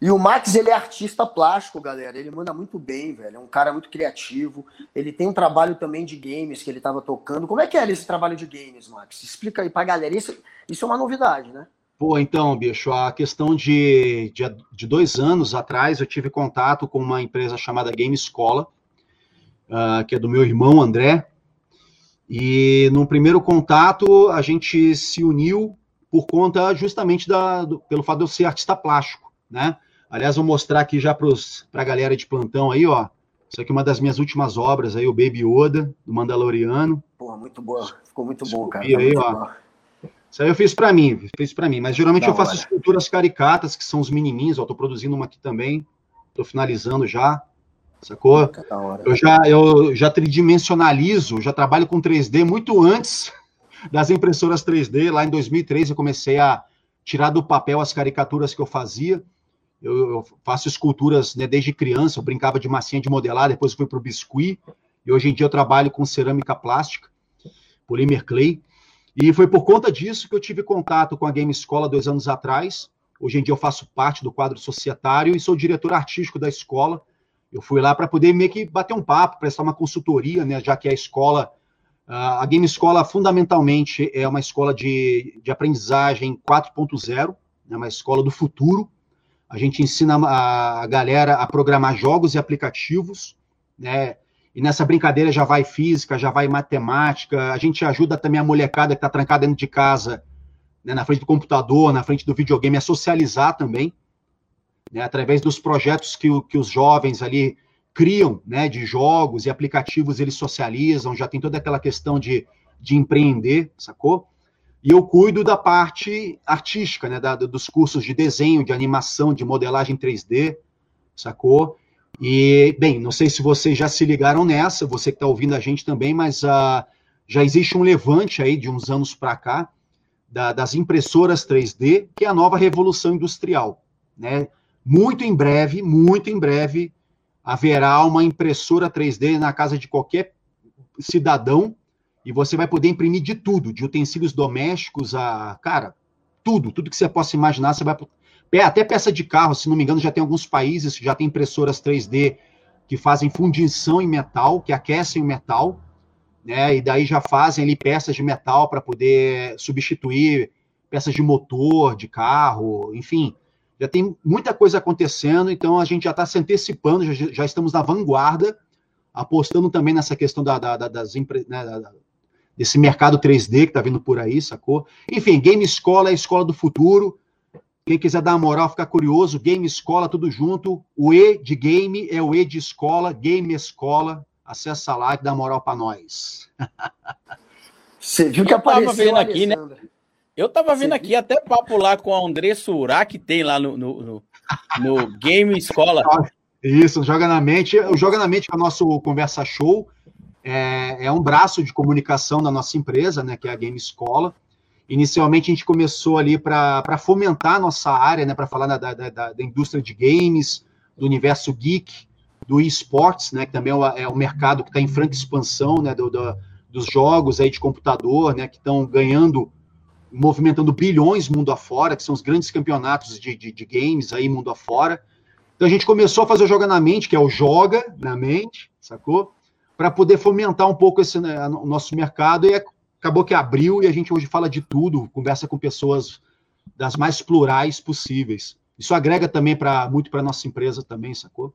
E o Max, ele é artista plástico, galera. Ele manda muito bem, velho. É um cara muito criativo. Ele tem um trabalho também de games que ele estava tocando. Como é que era esse trabalho de games, Max? Explica aí pra galera. Isso, isso é uma novidade, né? Pô, então, bicho, a questão de, de, de, dois anos atrás, eu tive contato com uma empresa chamada Game Escola, uh, que é do meu irmão André. E no primeiro contato, a gente se uniu por conta justamente da, do, pelo fato de eu ser artista plástico, né? Aliás, vou mostrar aqui já para a galera de plantão aí, ó. Isso aqui é uma das minhas últimas obras aí, o Baby Yoda, do Mandaloriano. Porra, muito boa. Ficou muito bom, cara. Tá aí, ó. Isso aí eu fiz para mim, fiz para mim. Mas geralmente eu faço hora. esculturas caricatas, que são os miniminhos. Ó, tô produzindo uma aqui também. Tô finalizando já. Sacou? Eu já, eu já tridimensionalizo, já trabalho com 3D muito antes das impressoras 3D. Lá em 2003 eu comecei a tirar do papel as caricaturas que eu fazia. Eu, eu faço esculturas né, desde criança, eu brincava de massinha de modelar, depois fui para o biscuit, e hoje em dia eu trabalho com cerâmica plástica, polymer clay, e foi por conta disso que eu tive contato com a Game Escola dois anos atrás. Hoje em dia eu faço parte do quadro societário e sou diretor artístico da escola. Eu fui lá para poder meio que bater um papo, prestar uma consultoria, né, já que a escola, a Game Escola fundamentalmente é uma escola de, de aprendizagem 4.0, é uma escola do futuro, a gente ensina a galera a programar jogos e aplicativos, né? E nessa brincadeira já vai física, já vai matemática. A gente ajuda também a molecada que está trancada dentro de casa, né, na frente do computador, na frente do videogame, a socializar também, né, através dos projetos que, que os jovens ali criam, né, de jogos e aplicativos, eles socializam. Já tem toda aquela questão de, de empreender, sacou? E eu cuido da parte artística, né, da, dos cursos de desenho, de animação, de modelagem 3D, sacou? E, bem, não sei se vocês já se ligaram nessa, você que está ouvindo a gente também, mas uh, já existe um levante aí de uns anos para cá da, das impressoras 3D, que é a nova revolução industrial, né? Muito em breve, muito em breve, haverá uma impressora 3D na casa de qualquer cidadão e você vai poder imprimir de tudo, de utensílios domésticos a, cara, tudo, tudo que você possa imaginar, você vai até peça de carro, se não me engano, já tem alguns países já tem impressoras 3D que fazem fundição em metal, que aquecem o metal, né? E daí já fazem ali peças de metal para poder substituir peças de motor, de carro, enfim. Já tem muita coisa acontecendo, então a gente já está se antecipando, já, já, estamos na vanguarda, apostando também nessa questão da, da, da das, né, da, desse mercado 3D que está vindo por aí, sacou? Enfim, Game Escola é a escola do futuro. Quem quiser dar uma moral, ficar curioso, Game Escola, tudo junto. O E de game é o E de escola, Game Escola. Acessa lá e dá moral para nós. Você viu que apareceu vendo aqui, né? Eu tava vendo aqui até papo lá com a André Surá, que tem lá no, no, no, no Game Escola. Isso, Joga na Mente. O Joga na Mente é o nosso conversa show é, é um braço de comunicação da nossa empresa, né, que é a Game Escola. Inicialmente a gente começou ali para fomentar a nossa área, né, para falar da, da, da, da, indústria de games, do universo geek, do esportes, né, que também é o, é o mercado que está em franca expansão, né, do, do, dos jogos aí de computador, né, que estão ganhando, movimentando bilhões mundo afora, que são os grandes campeonatos de, de, de games aí mundo afora. Então a gente começou a fazer o Joga na Mente, que é o Joga na Mente, sacou? Para poder fomentar um pouco esse né, nosso mercado e acabou que abriu e a gente hoje fala de tudo, conversa com pessoas das mais plurais possíveis. Isso agrega também para muito para nossa empresa também, sacou?